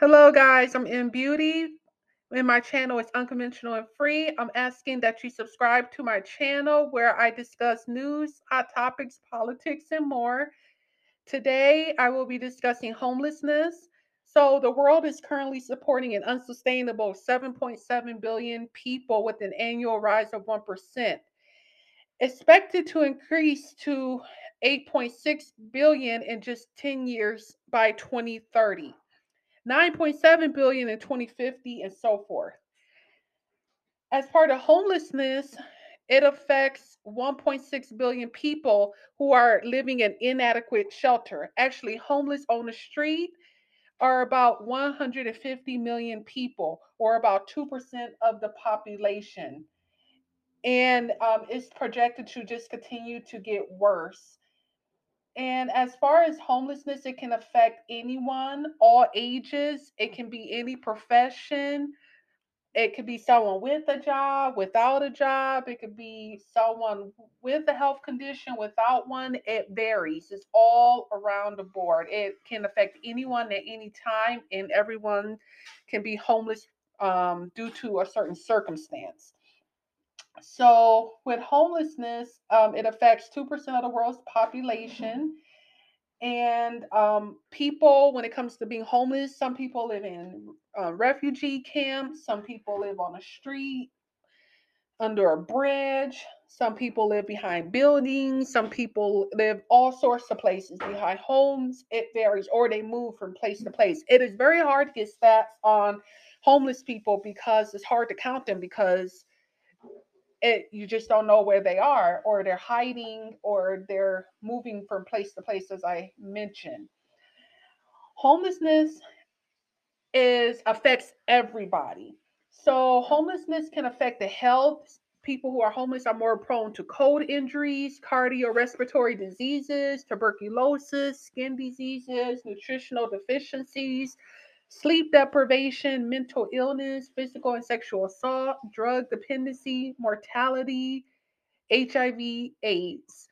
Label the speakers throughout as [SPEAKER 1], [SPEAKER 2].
[SPEAKER 1] Hello, guys. I'm in beauty. And my channel is unconventional and free. I'm asking that you subscribe to my channel where I discuss news, hot topics, politics, and more. Today, I will be discussing homelessness. So, the world is currently supporting an unsustainable 7.7 billion people with an annual rise of 1%, expected to increase to 8.6 billion in just 10 years by 2030. 9.7 billion in 2050 and so forth. As part of homelessness, it affects 1.6 billion people who are living in inadequate shelter. Actually, homeless on the street are about 150 million people, or about 2% of the population. And um, it's projected to just continue to get worse. And as far as homelessness, it can affect anyone, all ages. It can be any profession. It could be someone with a job, without a job. It could be someone with a health condition, without one. It varies. It's all around the board. It can affect anyone at any time, and everyone can be homeless um, due to a certain circumstance. So, with homelessness, um, it affects 2% of the world's population. And um, people, when it comes to being homeless, some people live in uh, refugee camps, some people live on a street, under a bridge, some people live behind buildings, some people live all sorts of places behind homes. It varies, or they move from place to place. It is very hard to get stats on homeless people because it's hard to count them because it you just don't know where they are or they're hiding or they're moving from place to place as i mentioned. Homelessness is affects everybody. So homelessness can affect the health. People who are homeless are more prone to cold injuries cardiorespiratory diseases tuberculosis skin diseases nutritional deficiencies sleep deprivation, mental illness, physical and sexual assault, drug dependency, mortality, HIV, AIDS.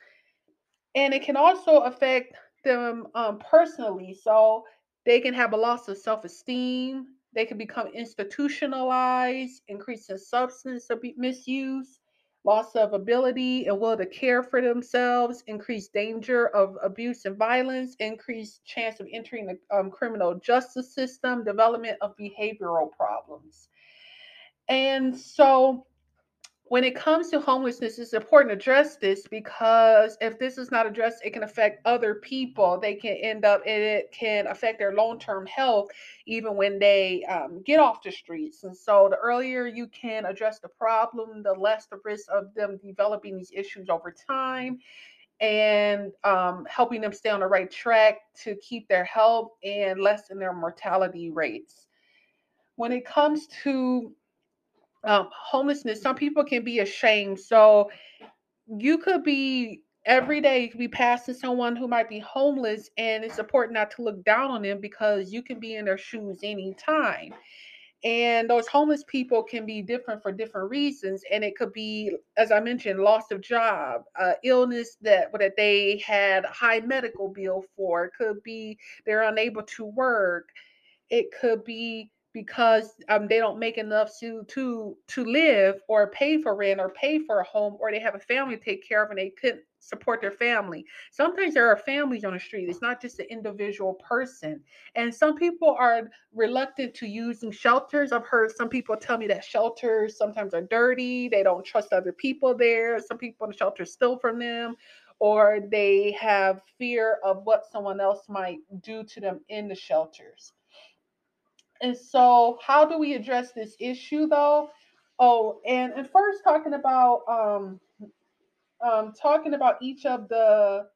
[SPEAKER 1] And it can also affect them um, personally. So they can have a loss of self esteem, they can become institutionalized, increase in substance misuse, loss of ability and will to care for themselves, increased danger of abuse and violence, increased chance of entering the um, criminal justice system, development of behavioral problems. And so when it comes to homelessness, it's important to address this because if this is not addressed, it can affect other people. They can end up, and it can affect their long term health even when they um, get off the streets. And so, the earlier you can address the problem, the less the risk of them developing these issues over time and um, helping them stay on the right track to keep their health and lessen their mortality rates. When it comes to um, homelessness, some people can be ashamed. So you could be every day you could be passing someone who might be homeless, and it's important not to look down on them because you can be in their shoes anytime. And those homeless people can be different for different reasons, and it could be, as I mentioned, loss of job, uh, illness that that they had a high medical bill for. It could be they're unable to work. It could be because um, they don't make enough to to to live or pay for rent or pay for a home or they have a family to take care of and they couldn't support their family. Sometimes there are families on the street. It's not just an individual person. And some people are reluctant to using shelters. I've heard some people tell me that shelters sometimes are dirty. They don't trust other people there. Some people in the shelter steal from them or they have fear of what someone else might do to them in the shelters. And so, how do we address this issue though? Oh, and, and first talking about um, um, talking about each of the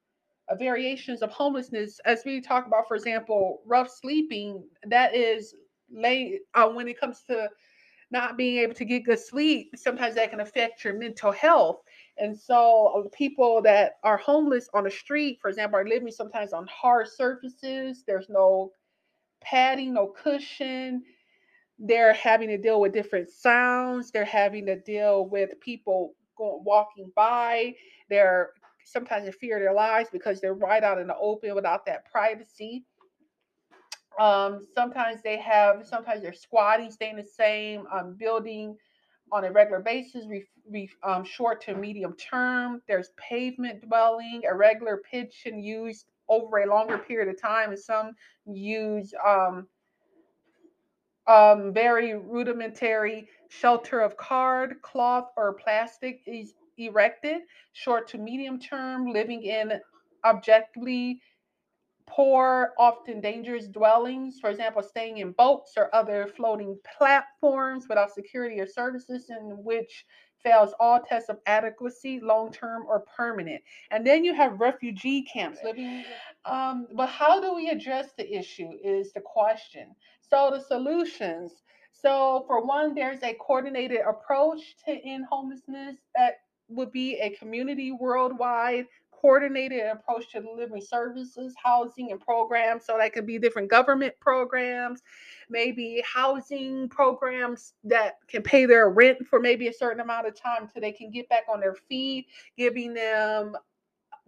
[SPEAKER 1] uh, variations of homelessness, as we talk about, for example, rough sleeping, that is lay uh, when it comes to not being able to get good sleep, sometimes that can affect your mental health. And so, uh, people that are homeless on the street, for example, are living sometimes on hard surfaces. There's no padding, no cushion. They're having to deal with different sounds. They're having to deal with people going walking by. They're sometimes in fear their lives because they're right out in the open without that privacy. Um, sometimes they have, sometimes they're squatting, staying the same, um, building on a regular basis, re, re, um, short to medium term. There's pavement dwelling, irregular pitch and used over a longer period of time, and some use um, um, very rudimentary shelter of card, cloth, or plastic is erected, short to medium term, living in objectively poor, often dangerous dwellings, for example, staying in boats or other floating platforms without security or services, in which fails all tests of adequacy, long term or permanent. And then you have refugee camps living. Um, but how do we address the issue is the question. So the solutions. So for one, there's a coordinated approach to end homelessness that would be a community worldwide coordinated approach to delivering services, housing, and programs. So that could be different government programs, maybe housing programs that can pay their rent for maybe a certain amount of time so they can get back on their feet, giving them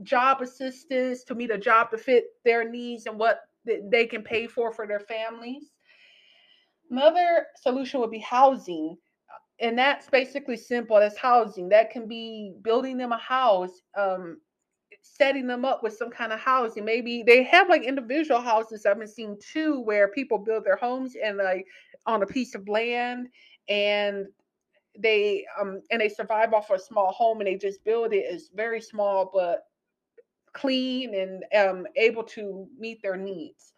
[SPEAKER 1] job assistance to meet a job to fit their needs and what they can pay for for their families. Another solution would be housing and that's basically simple. That's housing. That can be building them a house, um, setting them up with some kind of housing. Maybe they have like individual houses I've been seeing too, where people build their homes and like on a piece of land and they um and they survive off a small home and they just build it. It's very small but clean and um able to meet their needs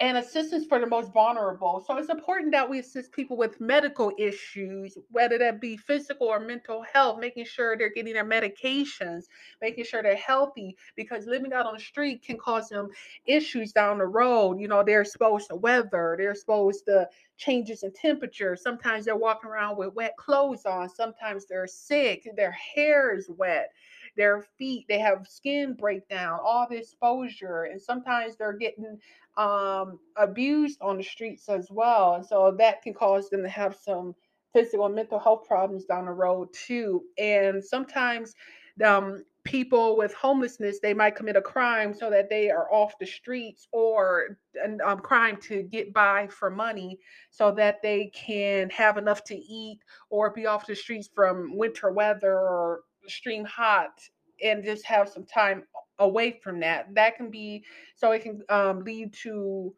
[SPEAKER 1] and assistance for the most vulnerable. So it's important that we assist people with medical issues, whether that be physical or mental health, making sure they're getting their medications, making sure they're healthy, because living out on the street can cause them issues down the road. You know, they're exposed to weather, they're exposed to changes in temperature. Sometimes they're walking around with wet clothes on, sometimes they're sick, their hair is wet their feet they have skin breakdown all the exposure and sometimes they're getting um, abused on the streets as well. And so that can cause them to have some physical and mental health problems down the road too. And sometimes um, people with homelessness they might commit a crime so that they are off the streets or a um, crime to get by for money so that they can have enough to eat or be off the streets from winter weather or extreme hot and just have some time away from that. That can be so it can um, lead to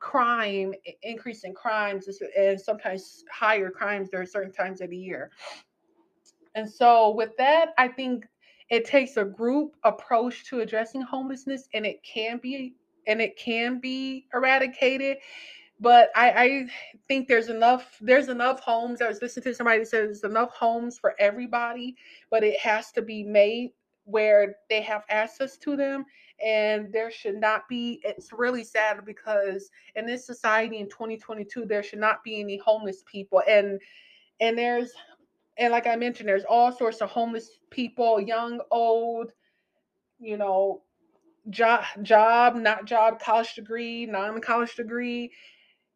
[SPEAKER 1] crime, increase in crimes, and sometimes higher crimes during certain times of the year. And so, with that, I think it takes a group approach to addressing homelessness, and it can be and it can be eradicated. But I, I think there's enough there's enough homes. I was listening to somebody that says there's enough homes for everybody, but it has to be made where they have access to them and there should not be it's really sad because in this society in 2022 there should not be any homeless people and and there's and like i mentioned there's all sorts of homeless people young old you know job job not job college degree non-college degree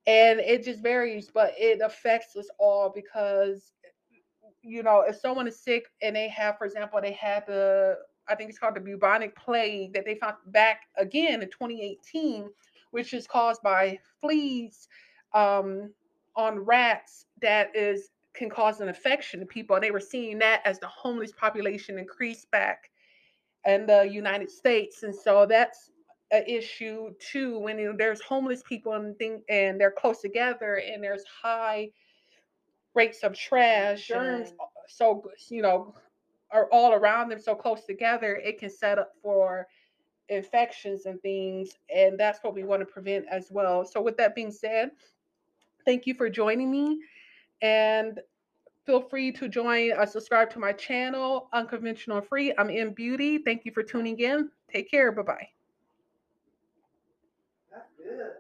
[SPEAKER 1] and it just varies but it affects us all because you know, if someone is sick and they have, for example, they had the, I think it's called the bubonic plague that they found back again in 2018, which is caused by fleas um, on rats that is can cause an infection to people. And they were seeing that as the homeless population increased back in the United States. And so that's an issue too when you know, there's homeless people and thing and they're close together and there's high rates of trash, germs, so you know, are all around them so close together, it can set up for infections and things, and that's what we want to prevent as well. So, with that being said, thank you for joining me, and feel free to join, uh, subscribe to my channel, Unconventional Free. I'm in Beauty. Thank you for tuning in. Take care. Bye bye good.